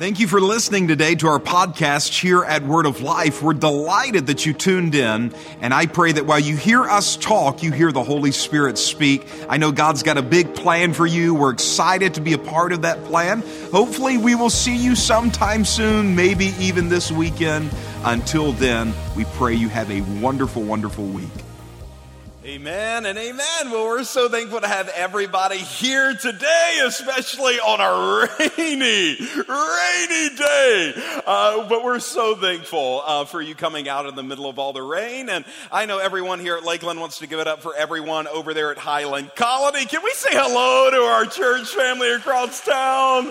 Thank you for listening today to our podcast here at Word of Life. We're delighted that you tuned in, and I pray that while you hear us talk, you hear the Holy Spirit speak. I know God's got a big plan for you. We're excited to be a part of that plan. Hopefully, we will see you sometime soon, maybe even this weekend. Until then, we pray you have a wonderful, wonderful week. Amen and amen. Well, we're so thankful to have everybody here today, especially on a rainy, rainy day. Uh, but we're so thankful uh, for you coming out in the middle of all the rain. And I know everyone here at Lakeland wants to give it up for everyone over there at Highland Colony. Can we say hello to our church family across town?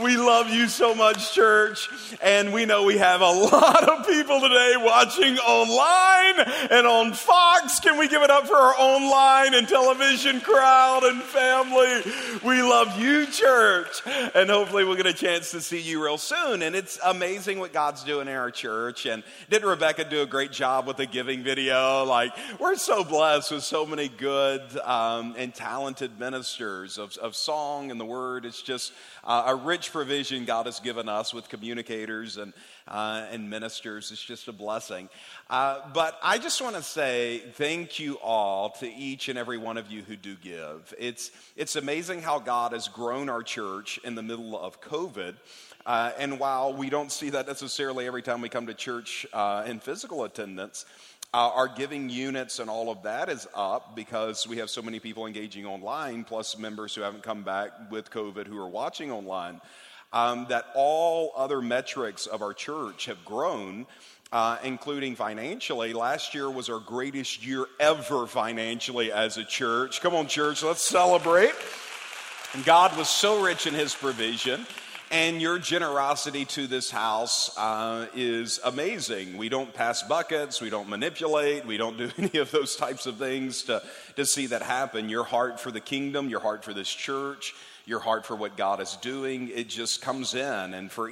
We love you so much, church. And we know we have a lot of people today watching online and on Fox. Can we give it up for our online and television crowd and family? We love you, church. And hopefully we'll get a chance to see you real soon. And it's amazing what God's doing in our church. And did Rebecca do a great job with the giving video? Like, we're so blessed with so many good um, and talented ministers of, of song and the word. It's just uh, a rich provision God has given us with communicators and, uh, and ministers. It's just a blessing. Uh, but I just want to say thank you all to each and every one of you who do give. It's, it's amazing how God has grown our church in the middle of COVID. Uh, and while we don't see that necessarily every time we come to church uh, in physical attendance, uh, our giving units and all of that is up because we have so many people engaging online, plus members who haven't come back with COVID who are watching online. Um, that all other metrics of our church have grown, uh, including financially. Last year was our greatest year ever financially as a church. Come on, church, let's celebrate. And God was so rich in His provision. And your generosity to this house uh, is amazing. We don't pass buckets, we don't manipulate, we don't do any of those types of things to, to see that happen. Your heart for the kingdom, your heart for this church, your heart for what God is doing, it just comes in. And for,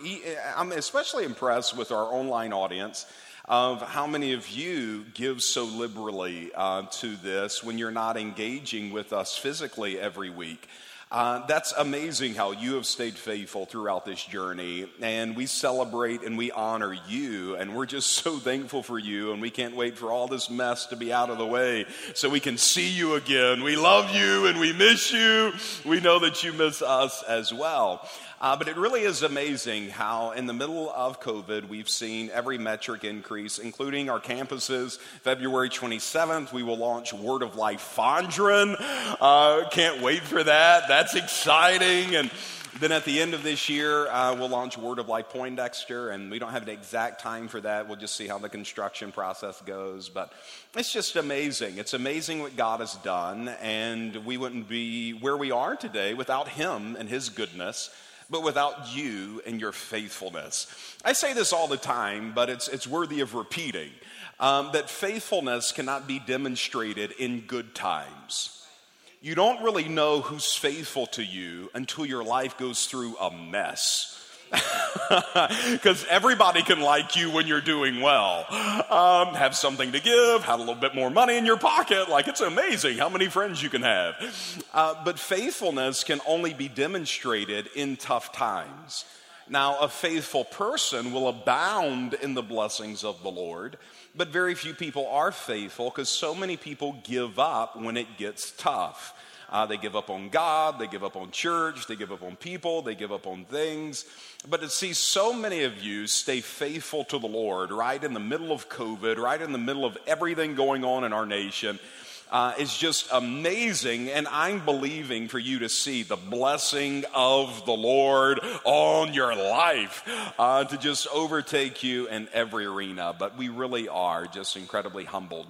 I'm especially impressed with our online audience of how many of you give so liberally uh, to this when you're not engaging with us physically every week. Uh, that's amazing how you have stayed faithful throughout this journey. And we celebrate and we honor you. And we're just so thankful for you. And we can't wait for all this mess to be out of the way so we can see you again. We love you and we miss you. We know that you miss us as well. Uh, but it really is amazing how, in the middle of COVID, we've seen every metric increase, including our campuses. February 27th, we will launch Word of Life Fondren. Uh, can't wait for that. That's exciting. And then at the end of this year, uh, we'll launch Word of Life Poindexter, and we don't have an exact time for that. We'll just see how the construction process goes. But it's just amazing. It's amazing what God has done, and we wouldn't be where we are today without Him and His goodness but without you and your faithfulness. I say this all the time, but it's, it's worthy of repeating um, that faithfulness cannot be demonstrated in good times. You don't really know who's faithful to you until your life goes through a mess. Because everybody can like you when you're doing well. Um, have something to give, have a little bit more money in your pocket. Like, it's amazing how many friends you can have. Uh, but faithfulness can only be demonstrated in tough times. Now, a faithful person will abound in the blessings of the Lord, but very few people are faithful because so many people give up when it gets tough. Uh, they give up on God, they give up on church, they give up on people, they give up on things. But to see so many of you stay faithful to the Lord right in the middle of COVID, right in the middle of everything going on in our nation, uh, is just amazing. And I'm believing for you to see the blessing of the Lord on your life uh, to just overtake you in every arena. But we really are just incredibly humbled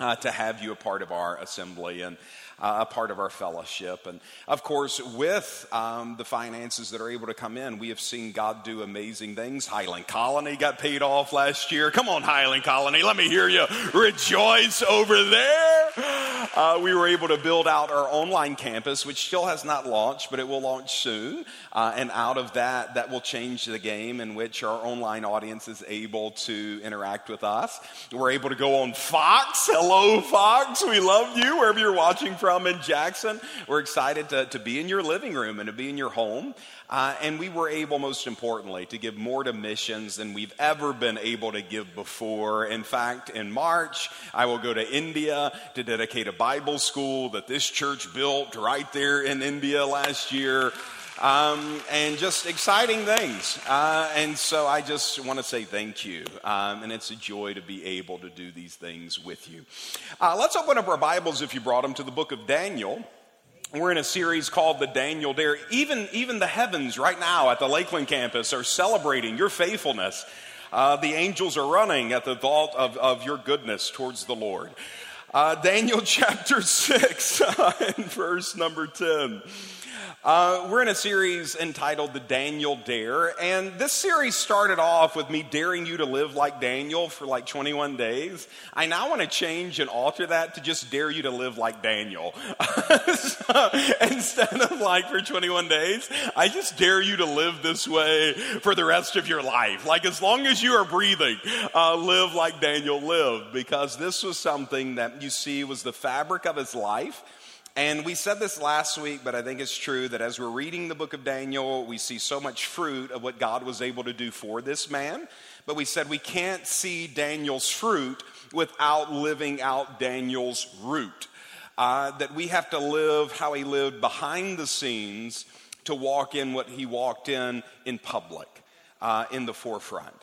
uh, to have you a part of our assembly. And uh, a part of our fellowship. And of course, with um, the finances that are able to come in, we have seen God do amazing things. Highland Colony got paid off last year. Come on, Highland Colony, let me hear you rejoice over there. Uh, we were able to build out our online campus, which still has not launched, but it will launch soon. Uh, and out of that, that will change the game in which our online audience is able to interact with us. We're able to go on Fox. Hello, Fox. We love you wherever you're watching from in Jackson. We're excited to, to be in your living room and to be in your home. Uh, and we were able, most importantly, to give more to missions than we've ever been able to give before. In fact, in March, I will go to India to dedicate a Bible school that this church built right there in India last year. Um, and just exciting things. Uh, and so I just want to say thank you. Um, and it's a joy to be able to do these things with you. Uh, let's open up our Bibles, if you brought them, to the book of Daniel. We're in a series called the Daniel Dare. Even, even the heavens right now at the Lakeland campus are celebrating your faithfulness. Uh, the angels are running at the thought of, of your goodness towards the Lord. Uh, Daniel chapter 6 and verse number 10. Uh, we're in a series entitled The Daniel Dare, and this series started off with me daring you to live like Daniel for like 21 days. I now want to change and alter that to just dare you to live like Daniel. so, instead of like for 21 days, I just dare you to live this way for the rest of your life. Like as long as you are breathing, uh, live like Daniel lived, because this was something that you see was the fabric of his life and we said this last week, but I think it's true that as we're reading the book of Daniel, we see so much fruit of what God was able to do for this man. But we said we can't see Daniel's fruit without living out Daniel's root. Uh, that we have to live how he lived behind the scenes to walk in what he walked in in public, uh, in the forefront.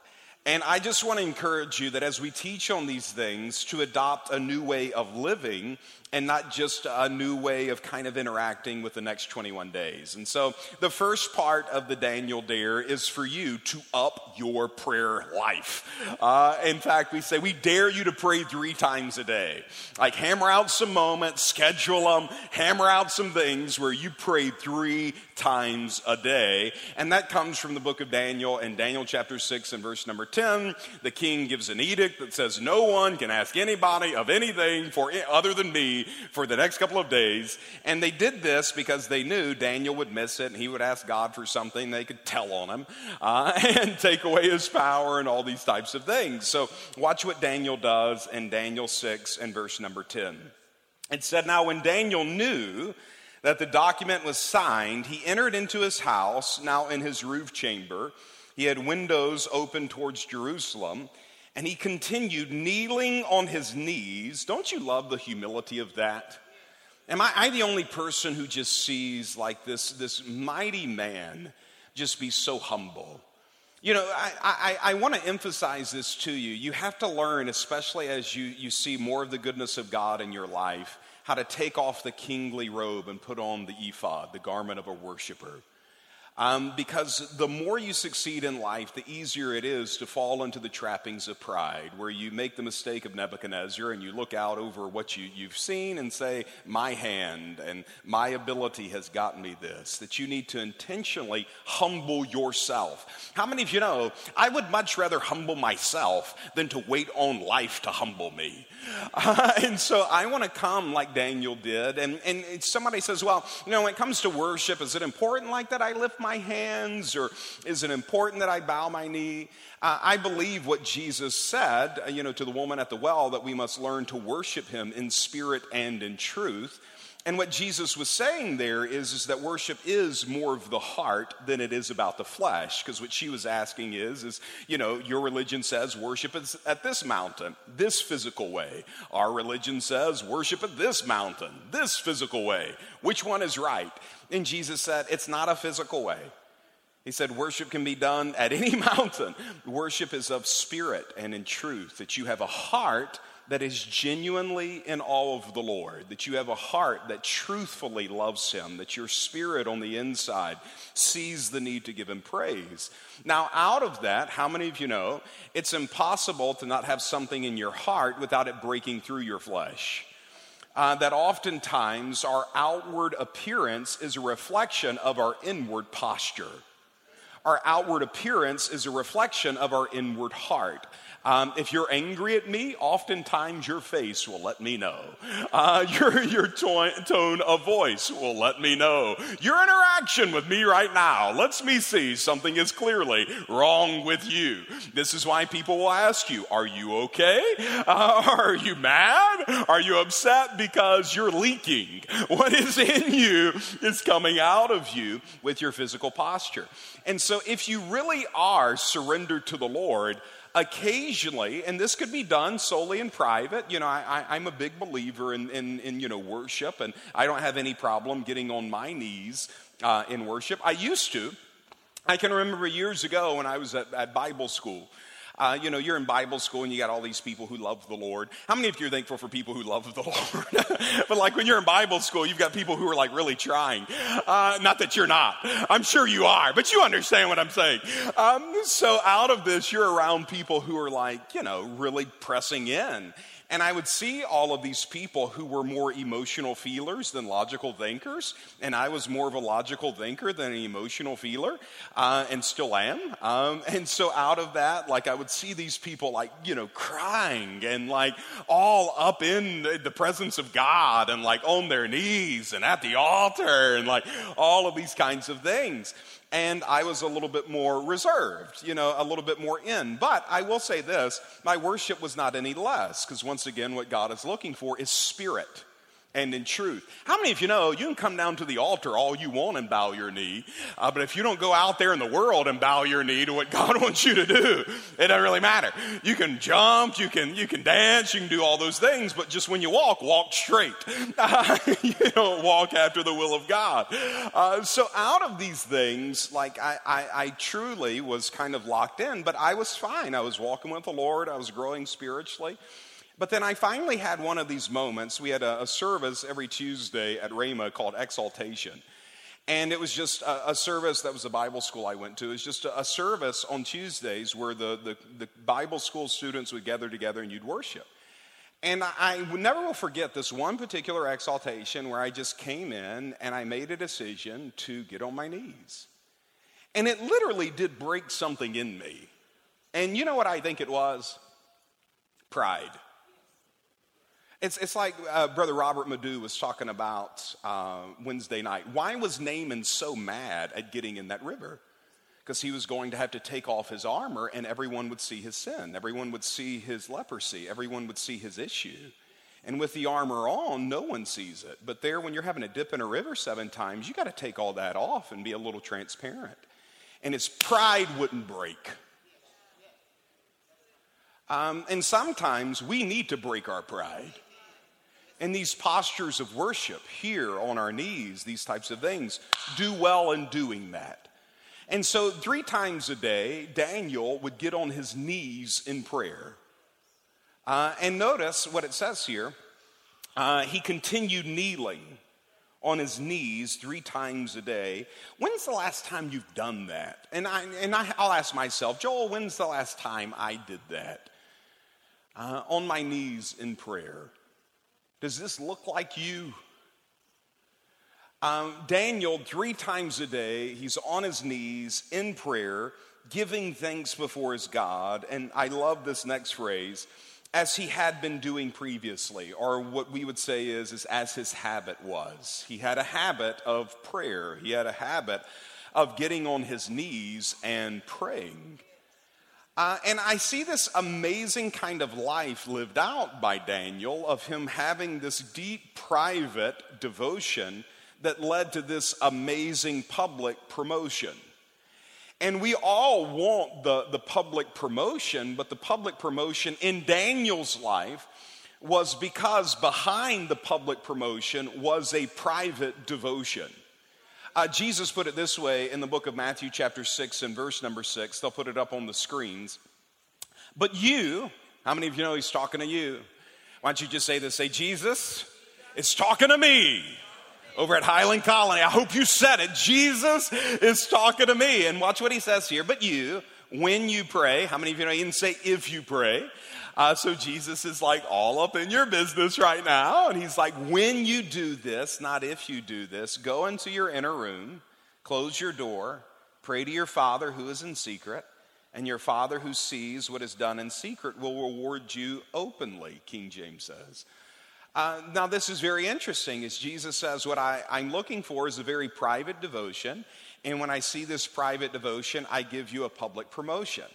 And I just want to encourage you that as we teach on these things, to adopt a new way of living and not just a new way of kind of interacting with the next 21 days. And so the first part of the Daniel Dare is for you to up your prayer life. Uh, in fact, we say we dare you to pray three times a day. Like hammer out some moments, schedule them, hammer out some things where you pray three times a day. And that comes from the book of Daniel in Daniel chapter 6 and verse number 10. The king gives an edict that says, No one can ask anybody of anything for other than me for the next couple of days. And they did this because they knew Daniel would miss it and he would ask God for something they could tell on him uh, and take away his power and all these types of things. So watch what Daniel does in Daniel 6 and verse number 10. It said, Now when Daniel knew that the document was signed, he entered into his house, now in his roof chamber. He had windows open towards Jerusalem. And he continued kneeling on his knees. Don't you love the humility of that? Am I, I the only person who just sees like this, this mighty man just be so humble? You know, I, I, I want to emphasize this to you. You have to learn, especially as you, you see more of the goodness of God in your life, how to take off the kingly robe and put on the ephod, the garment of a worshiper. Um, because the more you succeed in life, the easier it is to fall into the trappings of pride, where you make the mistake of Nebuchadnezzar and you look out over what you, you've seen and say, My hand and my ability has gotten me this. That you need to intentionally humble yourself. How many of you know I would much rather humble myself than to wait on life to humble me? Uh, and so I want to come like Daniel did. And, and somebody says, Well, you know, when it comes to worship, is it important like that I lift my hands or is it important that I bow my knee? Uh, I believe what Jesus said, uh, you know, to the woman at the well that we must learn to worship him in spirit and in truth. And what Jesus was saying there is, is that worship is more of the heart than it is about the flesh. Because what she was asking is, is, you know, your religion says worship is at this mountain, this physical way. Our religion says worship at this mountain, this physical way. Which one is right? And Jesus said, it's not a physical way. He said, worship can be done at any mountain. Worship is of spirit and in truth, that you have a heart that is genuinely in awe of the Lord, that you have a heart that truthfully loves Him, that your spirit on the inside sees the need to give Him praise. Now, out of that, how many of you know it's impossible to not have something in your heart without it breaking through your flesh? Uh, that oftentimes our outward appearance is a reflection of our inward posture. Our outward appearance is a reflection of our inward heart. Um, if you're angry at me, oftentimes your face will let me know. Uh, your your to- tone of voice will let me know. Your interaction with me right now lets me see something is clearly wrong with you. This is why people will ask you, Are you okay? Uh, are you mad? Are you upset? Because you're leaking. What is in you is coming out of you with your physical posture. And so, if you really are surrendered to the Lord, occasionally, and this could be done solely in private. You know, I, am a big believer in, in, in, you know, worship, and I don't have any problem getting on my knees uh, in worship. I used to. I can remember years ago when I was at, at Bible school. Uh, you know, you're in Bible school and you got all these people who love the Lord. How many of you are thankful for people who love the Lord? but like when you're in Bible school, you've got people who are like really trying. Uh, not that you're not. I'm sure you are, but you understand what I'm saying. Um, so out of this, you're around people who are like, you know, really pressing in. And I would see all of these people who were more emotional feelers than logical thinkers. And I was more of a logical thinker than an emotional feeler, uh, and still am. Um, and so out of that, like I would see these people like, you know, crying and like all up in the presence of God and like on their knees and at the altar and like all of these kinds of things and I was a little bit more reserved, you know, a little bit more in. But I will say this my worship was not any less, because once again, what God is looking for is spirit and in truth. How many of you know you can come down to the altar all you want and bow your knee, uh, but if you don't go out there in the world and bow your knee to what God wants you to do, it doesn't really matter. You can jump, you can you can dance, you can do all those things, but just when you walk, walk straight. You don't walk after the will of God. Uh, so out of these things, like I, I, I truly was kind of locked in, but I was fine. I was walking with the Lord. I was growing spiritually. But then I finally had one of these moments. We had a, a service every Tuesday at Rhema called Exaltation. And it was just a, a, service that was a Bible school I went to. It was just a, a service on Tuesdays where the, the, the, Bible school students would gather together and you'd worship. And I, I never will forget this one particular exaltation where I just came in and I made a decision to get on my knees. And it literally did break something in me. And you know what I think it was? Pride. It's, it's like uh, Brother Robert Madu was talking about uh, Wednesday night. Why was Naaman so mad at getting in that river? Because he was going to have to take off his armor and everyone would see his sin. Everyone would see his leprosy. Everyone would see his issue. And with the armor on, no one sees it. But there, when you're having a dip in a river seven times, you got to take all that off and be a little transparent. And his pride wouldn't break. Um, and sometimes we need to break our pride. And these postures of worship here on our knees, these types of things, do well in doing that. And so, three times a day, Daniel would get on his knees in prayer. Uh, and notice what it says here. Uh, he continued kneeling on his knees three times a day. When's the last time you've done that? And, I, and I, will ask myself, Joel, when's the last time I did that? Uh, on my knees in prayer. Does this look like you? Um, Daniel, three times a day, he's on his knees in prayer, giving thanks before his God. And I love this next phrase as he had been doing previously, or what we would say is, is as his habit was. He had a habit of prayer, he had a habit of getting on his knees and praying. Uh, and I see this amazing kind of life lived out by Daniel of him having this deep private devotion that led to this amazing public promotion. And we all want the, the public promotion, but the public promotion in Daniel's life was because behind the public promotion was a private devotion. Uh, Jesus put it this way in the book of Matthew, chapter 6, and verse number 6. They'll put it up on the screens. But you, how many of you know he's talking to you? Why don't you just say this? Say, Jesus is talking to me over at Highland Colony. I hope you said it. Jesus is talking to me. And watch what he says here. But you, when you pray, how many of you know he didn't say if you pray? Uh, so Jesus is like all up in your business right now. And he's like, when you do this, not if you do this, go into your inner room, close your door, Pray to your Father who is in secret, and your Father who sees what is done in secret will reward you openly, King James says. Uh, now, this is very interesting as Jesus says, What I, I'm looking for is a very private devotion. And when I see this private devotion, I give you a public promotion.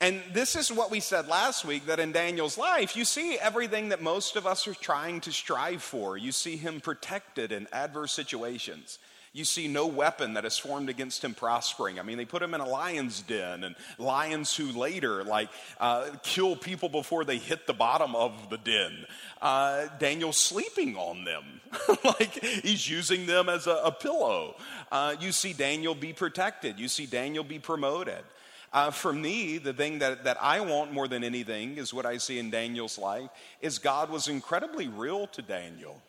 And this is what we said last week that in Daniel's life, you see everything that most of us are trying to strive for. You see him protected in adverse situations. You see no weapon that is formed against him prospering. I mean, they put him in a lion's den, and lions who later like uh, kill people before they hit the bottom of the den. Uh, Daniel's sleeping on them, like he's using them as a, a pillow. Uh, you see Daniel be protected. You see Daniel be promoted. Uh, for me, the thing that, that I want more than anything is what I see in Daniel's life is God was incredibly real to Daniel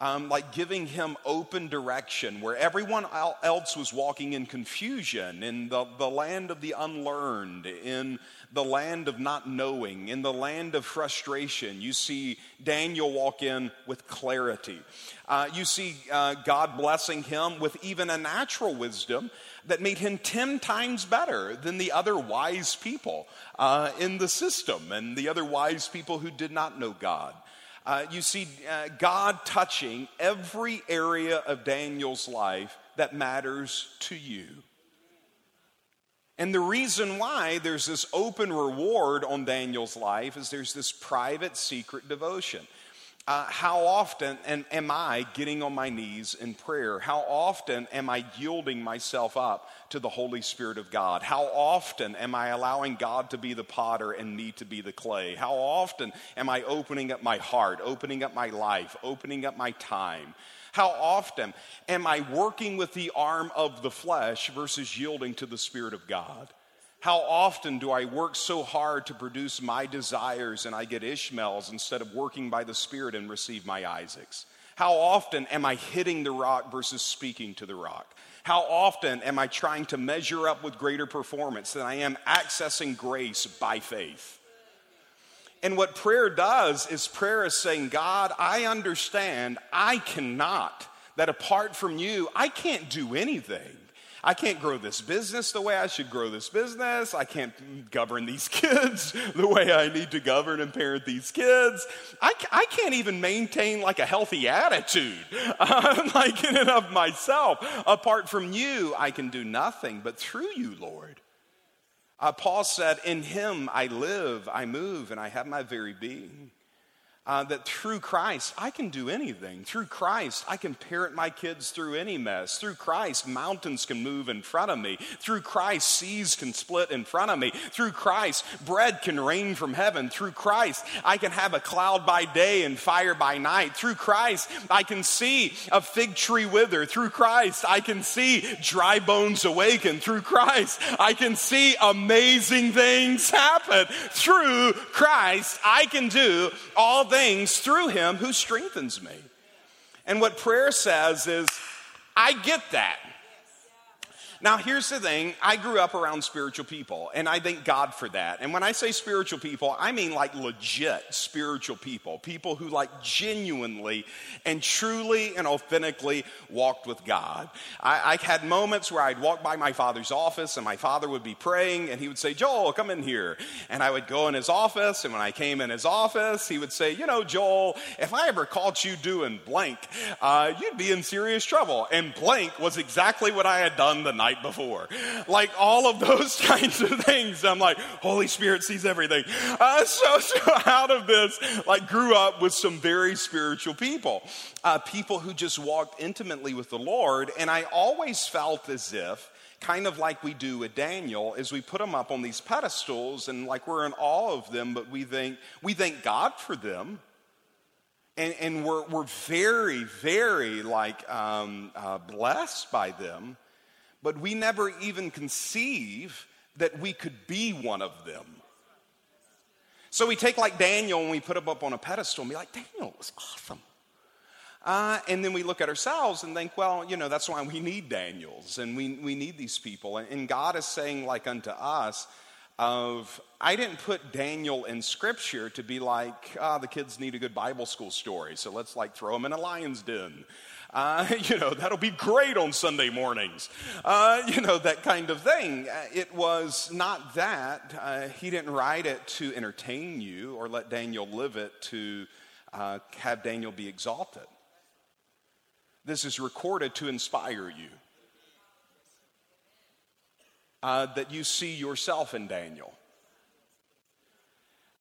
um, like giving him open direction where everyone else was walking in confusion, in the, the land of the unlearned, in the land of not knowing, in the land of frustration. You see Daniel walk in with clarity. Uh, you see uh, God blessing him with even a natural wisdom that made him 10 times better than the other wise people uh, in the system and the other wise people who did not know God. Uh, you see uh, God touching every area of Daniel's life that matters to you. And the reason why there's this open reward on Daniel's life is there's this private, secret devotion. Uh, how often am, am I getting on my knees in prayer? How often am I yielding myself up to the Holy Spirit of God? How often am I allowing God to be the potter and me to be the clay? How often am I opening up my heart, opening up my life, opening up my time? How often am I working with the arm of the flesh versus yielding to the Spirit of God? How often do I work so hard to produce my desires and I get Ishmaels instead of working by the Spirit and receive my Isaacs? How often am I hitting the rock versus speaking to the rock? How often am I trying to measure up with greater performance than I am accessing grace by faith? And what prayer does is prayer is saying, God, I understand I cannot, that apart from you, I can't do anything. I can't grow this business the way I should grow this business. I can't govern these kids the way I need to govern and parent these kids. I, I can't even maintain like a healthy attitude, uh, like in and of myself. Apart from you, I can do nothing, but through you, Lord. Uh, Paul said, In him I live, I move, and I have my very being uh, that through Christ, I can do anything. Through Christ, I can parent my kids through any mess. Through Christ, mountains can move in front of me. Through Christ, seas can split in front of me. Through Christ, bread can rain from heaven. Through Christ, I can have a cloud by day and fire by night. Through Christ, I can see a fig tree wither. Through Christ, I can see dry bones awaken. Through Christ, I can see amazing things happen. Through Christ, I can do all things things through him who strengthens me. And what prayer says is, I get that. Now, here's the thing I grew up around spiritual people, and I thank God for that. And when I say spiritual people, I mean like legit spiritual people, people who like genuinely and truly and authentically walked with God. I, I had moments where I'd walk by my father's office, and my father would be praying, and he would say, Joel, come in here. And I would go in his office, and when I came in his office, he would say, You know, Joel, if I ever caught you doing blank, uh, you'd be in serious trouble. And blank was exactly what I had done the night night before. Like all of those kinds of things. I'm like, Holy Spirit sees everything. Uh, so, so out of this, like grew up with some very spiritual people, uh, people who just walked intimately with the Lord. And I always felt as if, kind of like we do with Daniel, is we put them up on these pedestals and like we're in awe of them, but we think we thank God for them. And, and we're, we're very, very like um, uh, blessed by them but we never even conceive that we could be one of them. So we take like Daniel and we put him up on a pedestal and be like, Daniel was awesome. Uh, and then we look at ourselves and think, well, you know, that's why we need Daniels and we, we need these people. And, and God is saying, like unto us, of I didn't put Daniel in scripture to be like, ah, the kids need a good Bible school story, so let's like throw them in a lion's den. Uh, you know, that'll be great on Sunday mornings. Uh, you know, that kind of thing. Uh, it was not that. Uh, he didn't write it to entertain you or let Daniel live it to uh, have Daniel be exalted. This is recorded to inspire you. Uh, that you see yourself in Daniel.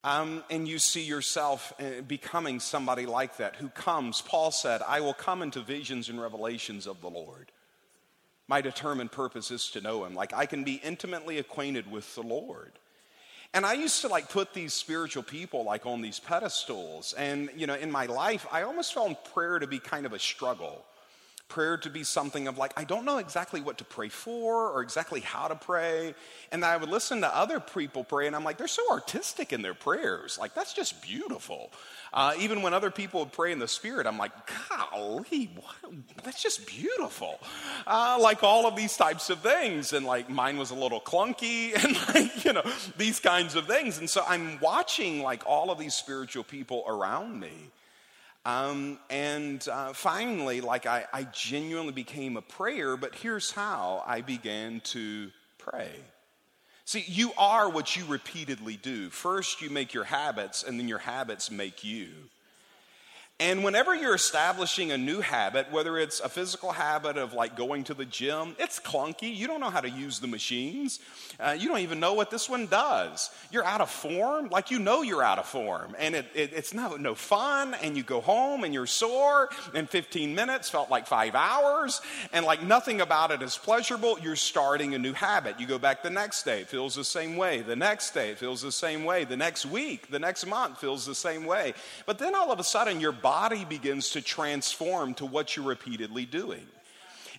Um, and you see yourself uh, becoming somebody like that who comes. Paul said, I will come into visions and revelations of the Lord. My determined purpose is to know him. Like I can be intimately acquainted with the Lord. And I used to like put these spiritual people like on these pedestals. And, you know, in my life, I almost found prayer to be kind of a struggle prayer to be something of like, I don't know exactly what to pray for or exactly how to pray. And I would listen to other people pray, and I'm like, they're so artistic in their prayers. Like, that's just beautiful. Uh, even when other people would pray in the Spirit, I'm like, golly, what? that's just beautiful. Uh, like all of these types of things. And like mine was a little clunky and like, you know, these kinds of things. And so I'm watching like all of these spiritual people around me. Um, and uh, finally, like I, I genuinely became a prayer, but here's how I began to pray. See, you are what you repeatedly do. First, you make your habits, and then your habits make you. And whenever you're establishing a new habit, whether it's a physical habit of like going to the gym, it's clunky. You don't know how to use the machines. Uh, you don't even know what this one does. You're out of form, like you know you're out of form. And it, it, it's no, no fun. And you go home and you're sore. And 15 minutes felt like five hours. And like nothing about it is pleasurable. You're starting a new habit. You go back the next day, it feels the same way. The next day, it feels the same way. The next week, the next month feels the same way. But then all of a sudden, your body begins to transform to what you're repeatedly doing.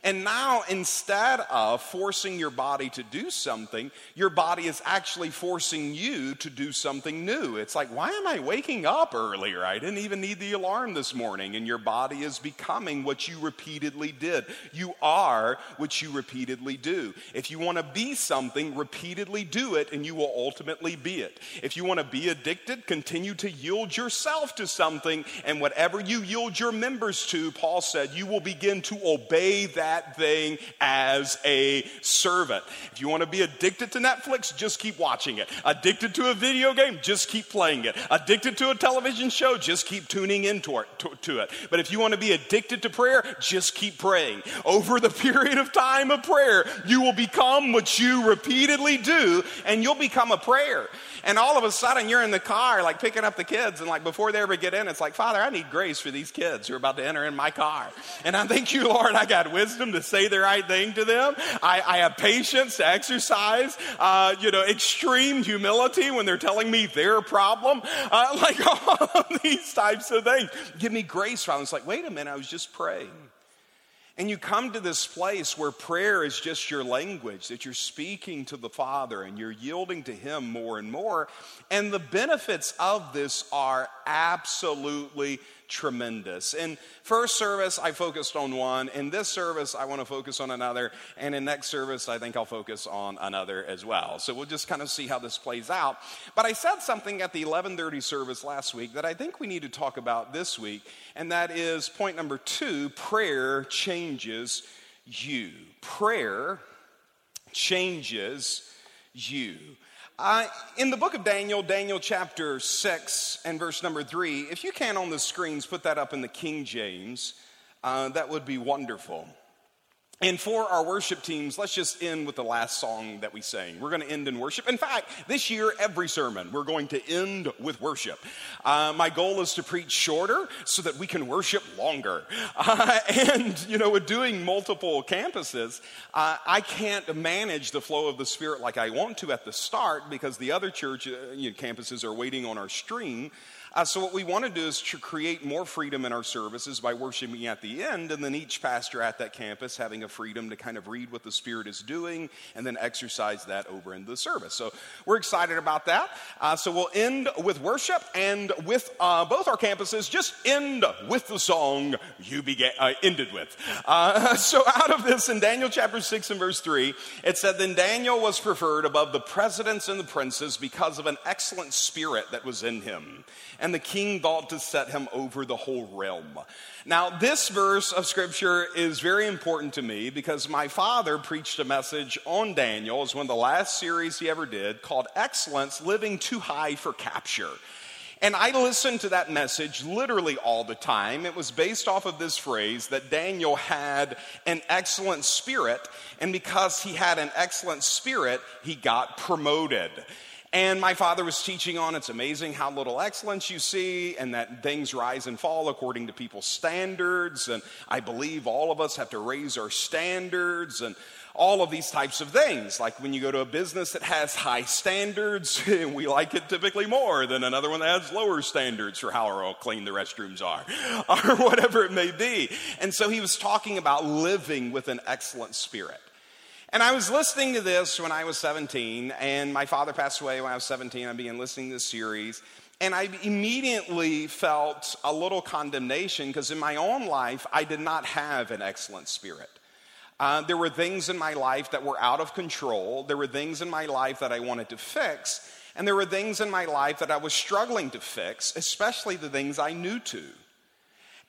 And now, instead of forcing your body to do something, your body is actually forcing you to do something new. It's like, why am I waking up earlier? I didn't even need the alarm this morning. And your body is becoming what you repeatedly did. You are what you repeatedly do. If you want to be something, repeatedly do it, and you will ultimately be it. If you want to be addicted, continue to yield yourself to something, and whatever you yield your members to, Paul said, you will begin to obey that that thing as a servant. If you want to be addicted to Netflix, just keep watching it. Addicted to a video game, just keep playing it. Addicted to a television show, just keep tuning into it. To, to it. But if you want to be addicted to prayer, just keep praying. Over the period of time of prayer, you will become what you repeatedly do, and you'll become a prayer. And all of a sudden, you're in the car, like picking up the kids, and like before they ever get in, it's like, Father, I need grace for these kids who are about to enter in my car. And I thank you, Lord, I got wisdom to say the right thing to them. I, I have patience to exercise, uh, you know, extreme humility when they're telling me their problem, uh, like all of these types of things. Give me grace, Father. It's like, wait a minute, I was just praying. And you come to this place where prayer is just your language, that you're speaking to the Father and you're yielding to Him more and more. And the benefits of this are absolutely tremendous. In first service, I focused on one. In this service, I want to focus on another. And in next service, I think I'll focus on another as well. So we'll just kind of see how this plays out. But I said something at the 1130 service last week that I think we need to talk about this week. And that is point number two, prayer changes you. Prayer changes you. Uh, in the book of Daniel, Daniel chapter 6 and verse number 3, if you can on the screens put that up in the King James, uh, that would be wonderful. And for our worship teams, let's just end with the last song that we sang. We're going to end in worship. In fact, this year, every sermon, we're going to end with worship. Uh, my goal is to preach shorter so that we can worship longer. Uh, and, you know, with doing multiple campuses, uh, I can't manage the flow of the Spirit like I want to at the start because the other church uh, you know, campuses are waiting on our stream. Uh, so, what we want to do is to create more freedom in our services by worshiping at the end, and then each pastor at that campus having a freedom to kind of read what the Spirit is doing and then exercise that over in the service. So, we're excited about that. Uh, so, we'll end with worship, and with uh, both our campuses, just end with the song you began, uh, ended with. Uh, so, out of this, in Daniel chapter 6 and verse 3, it said, Then Daniel was preferred above the presidents and the princes because of an excellent spirit that was in him the king thought to set him over the whole realm. Now, this verse of scripture is very important to me because my father preached a message on Daniel. It's one of the last series he ever did called Excellence Living Too High for Capture. And I listened to that message literally all the time. It was based off of this phrase that Daniel had an excellent spirit, and because he had an excellent spirit, he got promoted. And my father was teaching on it's amazing how little excellence you see, and that things rise and fall according to people's standards. And I believe all of us have to raise our standards. And all of these types of things. Like when you go to a business that has high standards, we like it typically more than another one that has lower standards for how clean the restrooms are, or whatever it may be. And so he was talking about living with an excellent spirit. And I was listening to this when I was 17, and my father passed away when I was 17. I began listening to this series. And I immediately felt a little condemnation because in my own life, I did not have an excellent spirit. Uh, there were things in my life that were out of control. There were things in my life that I wanted to fix. And there were things in my life that I was struggling to fix, especially the things I knew to.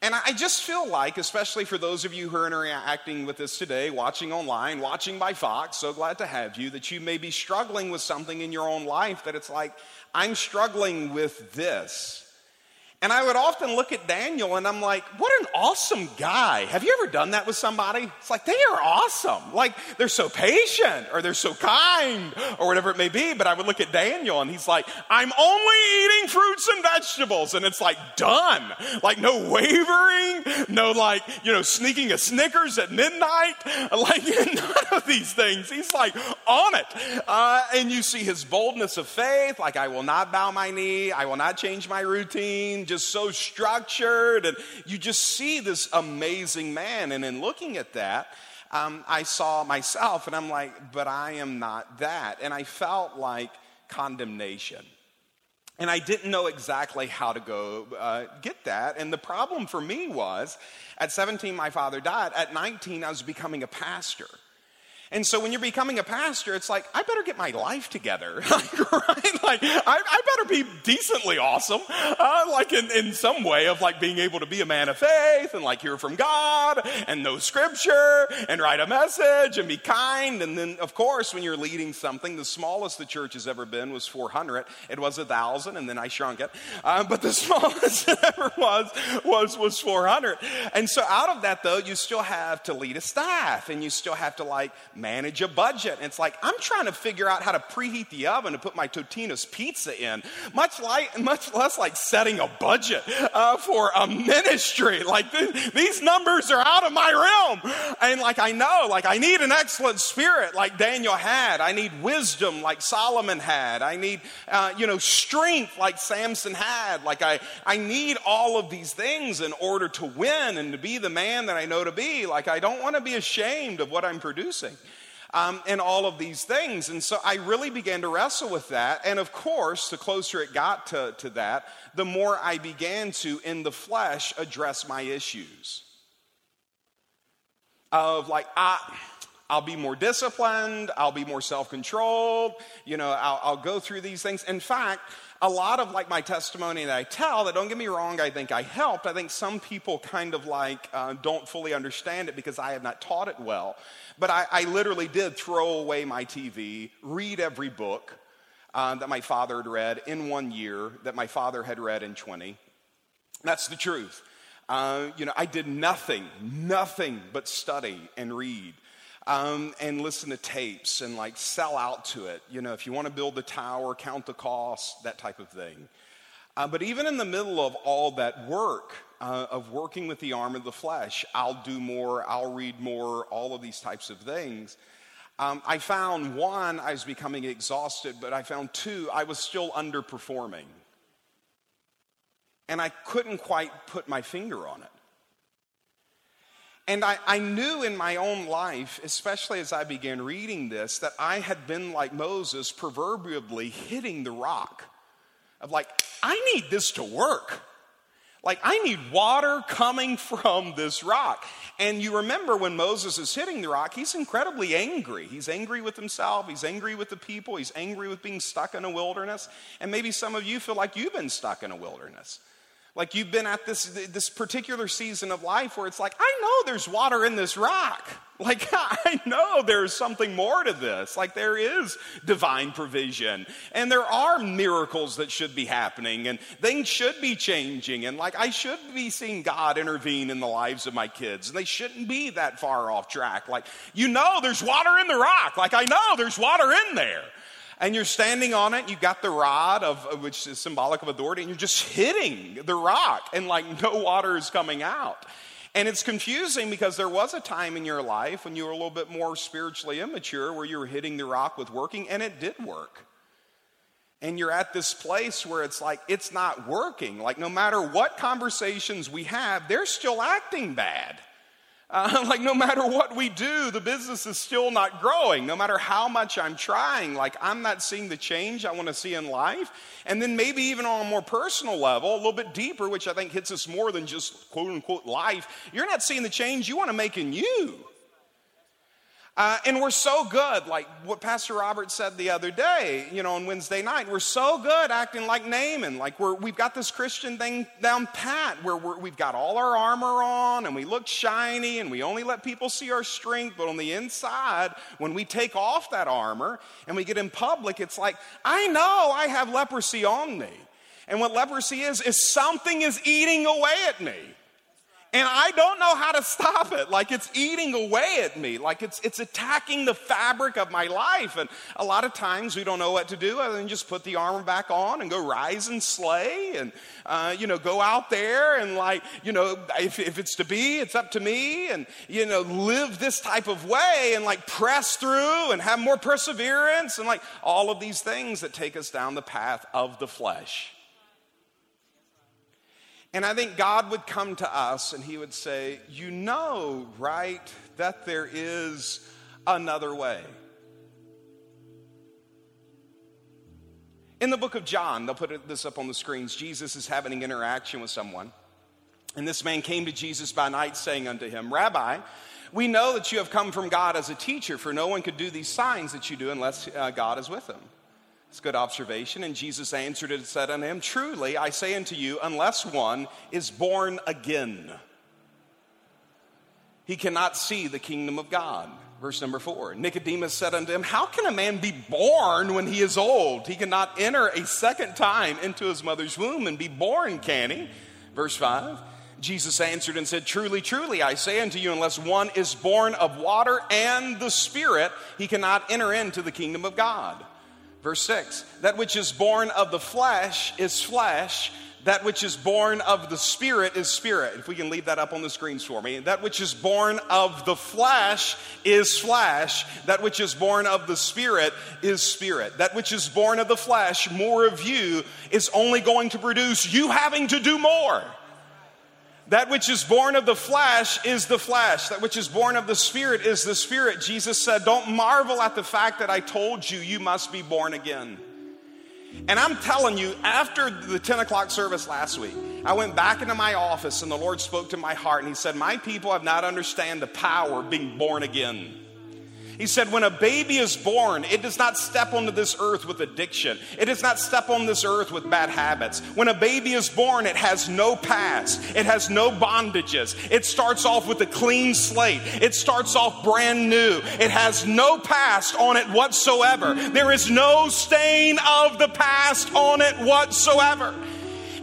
And I just feel like, especially for those of you who are interacting with us today, watching online, watching by Fox, so glad to have you, that you may be struggling with something in your own life that it's like, I'm struggling with this. And I would often look at Daniel and I'm like, what an awesome guy. Have you ever done that with somebody? It's like, they are awesome. Like, they're so patient or they're so kind or whatever it may be. But I would look at Daniel and he's like, I'm only eating fruits and vegetables. And it's like, done. Like, no wavering, no like, you know, sneaking a Snickers at midnight. Like, none of these things. He's like on it. Uh, and you see his boldness of faith, like, I will not bow my knee, I will not change my routine just so structured. And you just see this amazing man. And in looking at that, um, I saw myself and I'm like, but I am not that. And I felt like condemnation. And I didn't know exactly how to go uh, get that. And the problem for me was at 17, my father died. At 19, I was becoming a pastor. And so when you're becoming a pastor, it's like, I better get my life together. right? Like, I, I, better be decently awesome. Uh, like, in, in some way of like being able to be a man of faith and like hear from God and know scripture and write a message and be kind. And then, of course, when you're leading something, the smallest the church has ever been was 400. It was a thousand and then I shrunk it. Uh, but the smallest it ever was, was, was 400. And so out of that though, you still have to lead a staff and you still have to like manage a budget. And it's like, I'm trying to figure out how to preheat the oven to put my Totino's pizza in, much, like, much less like setting a budget uh, for a ministry. Like, th- these numbers are out of my realm. And like, I know, like, I need an excellent spirit like Daniel had. I need wisdom like Solomon had. I need, uh, you know, strength like Samson had. Like, I, I need all of these things in order to win and to be the man that I know to be. Like, I don't want to be ashamed of what I'm producing um, and all of these things. And so I really began to wrestle with that. And of course, the closer it got to, to that, the more I began to, in the flesh, address my issues. Of like, I. I'll be more disciplined. I'll be more self controlled. You know, I'll, I'll, go through these things. In fact, a lot of like my testimony that I tell, that don't get me wrong, I think I helped. I think some people kind of like uh, don't fully understand it because I have not taught it well. But I, I literally did throw away my TV, read every book uh, that my father had read in one year, that my father had read in 20. That's the truth. Uh, you know, I did nothing, nothing but study and read um, and listen to tapes and like sell out to it. You know, if you want to build the tower, count the cost, that type of thing. Uh, but even in the middle of all that work, uh, of working with the arm of the flesh, I'll do more, I'll read more, all of these types of things. Um, I found one, I was becoming exhausted, but I found two, I was still underperforming. And I couldn't quite put my finger on it. And I, I, knew in my own life, especially as I began reading this, that I had been like Moses, proverbially hitting the rock of like, I need this to work. Like, I need water coming from this rock. And you remember when Moses is hitting the rock, he's incredibly angry. He's angry with himself, he's angry with the people, he's angry with being stuck in a wilderness. And maybe some of you feel like you've been stuck in a wilderness. Like you've been at this, this particular season of life where it's like, I know there's water in this rock. Like, I know there's something more to this. Like, there is divine provision, and there are miracles that should be happening, and things should be changing. And, like, I should be seeing God intervene in the lives of my kids, and they shouldn't be that far off track. Like, you know, there's water in the rock. Like, I know there's water in there and you're standing on it. You've got the rod of uh, which is symbolic of authority, and you're just hitting the rock, and like no water is coming out. And it's confusing because there was a time in your life when you were a little bit more spiritually immature where you were hitting the rock with working, and it did work. And you're at this place where it's like, it's not working. Like, no matter what conversations we have, they're still acting bad. Uh, like, no matter what we do, the business is still not growing. No matter how much I'm trying, like, I'm not seeing the change I want to see in life. And then maybe even on a more personal level, a little bit deeper, which I think hits us more than just quote unquote life, you're not seeing the change you want to make in you. Uh, and we're so good, like what Pastor Robert said the other day, you know, on Wednesday night. We're so good acting like Naaman. Like we're, we've got this Christian thing down pat where we have got all our armor on and we look shiny and we only let people see our strength. But on the inside, when we take off that armor and we get in public, it's like, I know I have leprosy on me. And what leprosy is, is something is eating away at me and I don't know how to stop it. Like it's eating away at me, like it's, it's attacking the fabric of my life. And a lot of times we don't know what to do other than just put the armor back on and go rise and slay and, uh, you know, go out there and like, you know, if, if it's to be, it's up to me and, you know, live this type of way and like press through and have more perseverance and like all of these things that take us down the path of the flesh. And I think God would come to us and he would say, You know, right, that there is another way. In the book of John, they'll put this up on the screens. Jesus is having an interaction with someone. And this man came to Jesus by night, saying unto him, Rabbi, we know that you have come from God as a teacher, for no one could do these signs that you do unless uh, God is with them. It's a good observation. And Jesus answered and said unto him, Truly, I say unto you, unless one is born again, he cannot see the kingdom of God. Verse number four Nicodemus said unto him, How can a man be born when he is old? He cannot enter a second time into his mother's womb and be born, can he? Verse five. Jesus answered and said, Truly, truly, I say unto you, unless one is born of water and the Spirit, he cannot enter into the kingdom of God. Verse 6 That which is born of the flesh is flesh, that which is born of the spirit is spirit. If we can leave that up on the screens for me. That which is born of the flesh is flesh, that which is born of the spirit is spirit. That which is born of the flesh, more of you, is only going to produce you having to do more. That which is born of the flesh is the flesh. That which is born of the spirit is the spirit. Jesus said, Don't marvel at the fact that I told you you must be born again. And I'm telling you, after the 10 o'clock service last week, I went back into my office and the Lord spoke to my heart and He said, My people have not understand the power of being born again. He said, When a baby is born, it does not step onto this earth with addiction. It does not step on this earth with bad habits. When a baby is born, it has no past, it has no bondages. It starts off with a clean slate, it starts off brand new. It has no past on it whatsoever. There is no stain of the past on it whatsoever.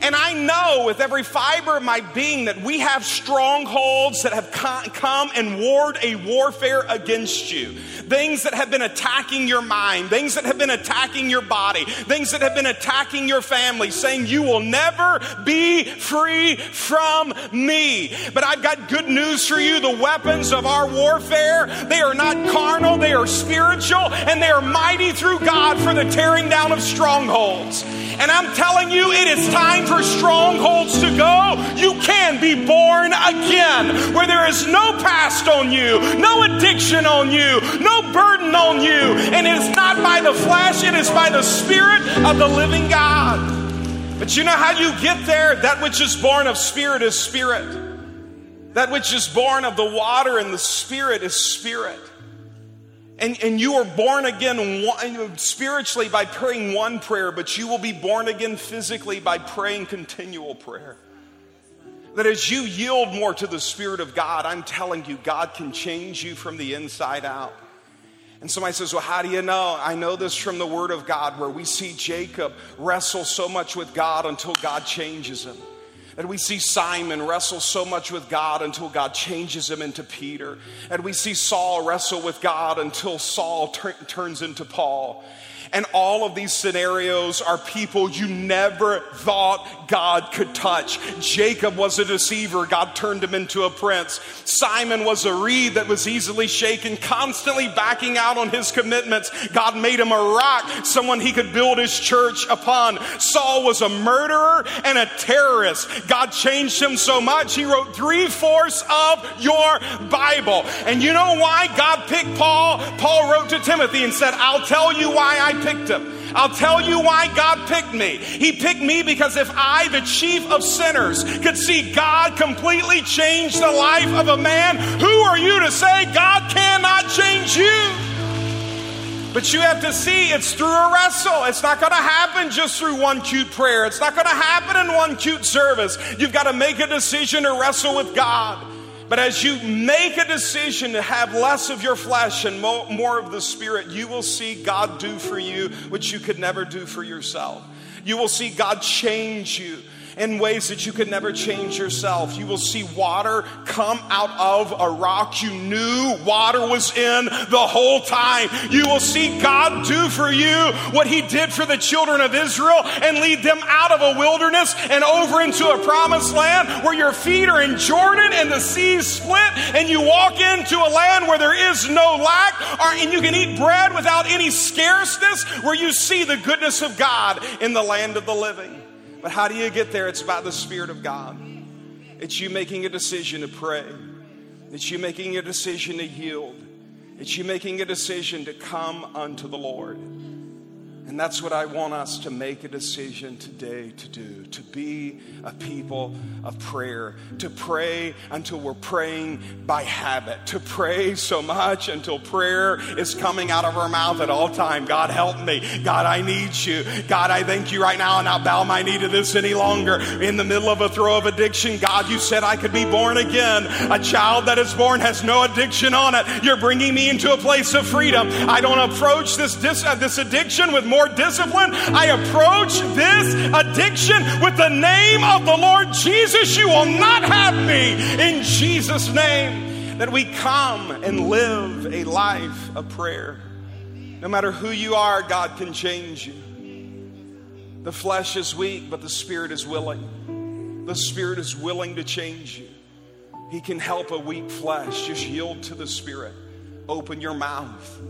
And I know with every fiber of my being that we have strongholds that have come and warred a warfare against you. Things that have been attacking your mind, things that have been attacking your body, things that have been attacking your family, saying you will never be free from me. But I've got good news for you. The weapons of our warfare, they are not carnal, they are spiritual, and they are mighty through God for the tearing down of strongholds. And I'm telling you, it is time for strongholds to go. You can be born again, where there is no past on you, no addiction on you, no burden on you. And it is not by the flesh, it is by the Spirit of the living God. But you know how you get there? That which is born of spirit is spirit. That which is born of the water and the spirit is spirit. And, and you are born again spiritually by praying one prayer, but you will be born again physically by praying continual prayer. That as you yield more to the Spirit of God, I'm telling you, God can change you from the inside out. And somebody says, Well, how do you know? I know this from the Word of God, where we see Jacob wrestle so much with God until God changes him. And we see Simon wrestle so much with God until God changes him into Peter. And we see Saul wrestle with God until Saul turns into Paul. And all of these scenarios are people you never thought God could touch. Jacob was a deceiver, God turned him into a prince. Simon was a reed that was easily shaken, constantly backing out on his commitments. God made him a rock, someone he could build his church upon. Saul was a murderer and a terrorist. God changed him so much, he wrote three fourths of your Bible. And you know why God picked Paul? Paul wrote to Timothy and said, I'll tell you why I picked him. I'll tell you why God picked me. He picked me because if I, the chief of sinners, could see God completely change the life of a man, who are you to say God cannot change you? But you have to see it's through a wrestle. It's not going to happen just through one cute prayer. It's not going to happen in one cute service. You've got to make a decision to wrestle with God. But as you make a decision to have less of your flesh and more of the spirit, you will see God do for you what you could never do for yourself. You will see God change you in ways that you could never change yourself. You will see water come out of a rock you knew water was in the whole time. You will see God do for you what He did for the children of Israel and lead them out of a wilderness and over into a promised land where your feet are in Jordan and the seas split and you walk into a land where there is no lack and you can eat bread without any scarceness where you see the goodness of God in the land of the living. But how do you get there? It's about the Spirit of God. It's you making a decision to pray. It's you making a decision to yield. It's you making a decision to come unto the Lord. And that's what I want us to make a decision today to do to be a people of prayer, to pray until we're praying by habit, to pray so much until prayer is coming out of our mouth at all time. God, help me. God, I need you. God, I thank you right now, and I'll bow my knee to this any longer. In the middle of a throw of addiction, God, you said I could be born again. A child that is born has no addiction on it. You're bringing me into a place of freedom. I don't approach this, this, uh, this addiction with more discipline. I approach this addiction with the name of the Lord Jesus. You will not have me in Jesus' name. That we come and live a life of prayer. No matter who you are, God can change you. The flesh is weak, but the spirit is willing. The spirit is willing to change you. He can help a weak flesh. Just yield to the spirit. Open your mouth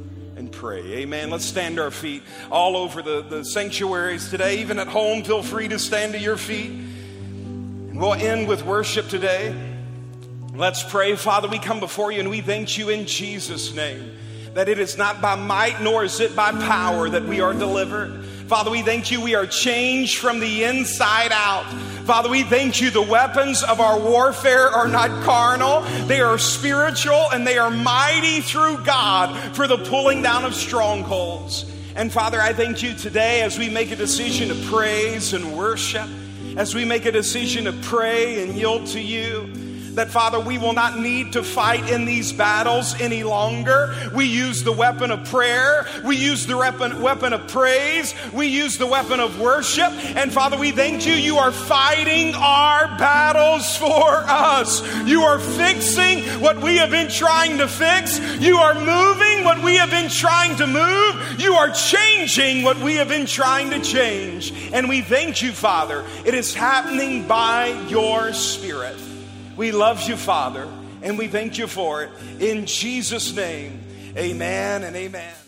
pray. Amen. Let's stand to our feet all over the, the sanctuaries today. Even at home, feel free to stand to your feet. And we'll end with worship today. Let's pray. Father, we come before you and we thank you in Jesus' name that it is not by might nor is it by power that we are delivered. Father, we thank you we are changed from the inside out. Father, we thank you. The weapons of our warfare are not carnal, they are spiritual and they are mighty through God for the pulling down of strongholds. And Father, I thank you today as we make a decision to praise and worship, as we make a decision to pray and yield to you that, Father, we will not need to fight in these battles any longer. We use the weapon of prayer, we use the weapon, weapon of praise, we use the weapon of worship. And, Father, we thank you. You are fighting our battles for us. You are fixing what we have been trying to fix. You are moving what we have been trying to move. You are changing what we have been trying to change. And we thank you, Father. It is happening by your Spirit. We love you, Father, and we thank you for it. In Jesus' name, amen and amen.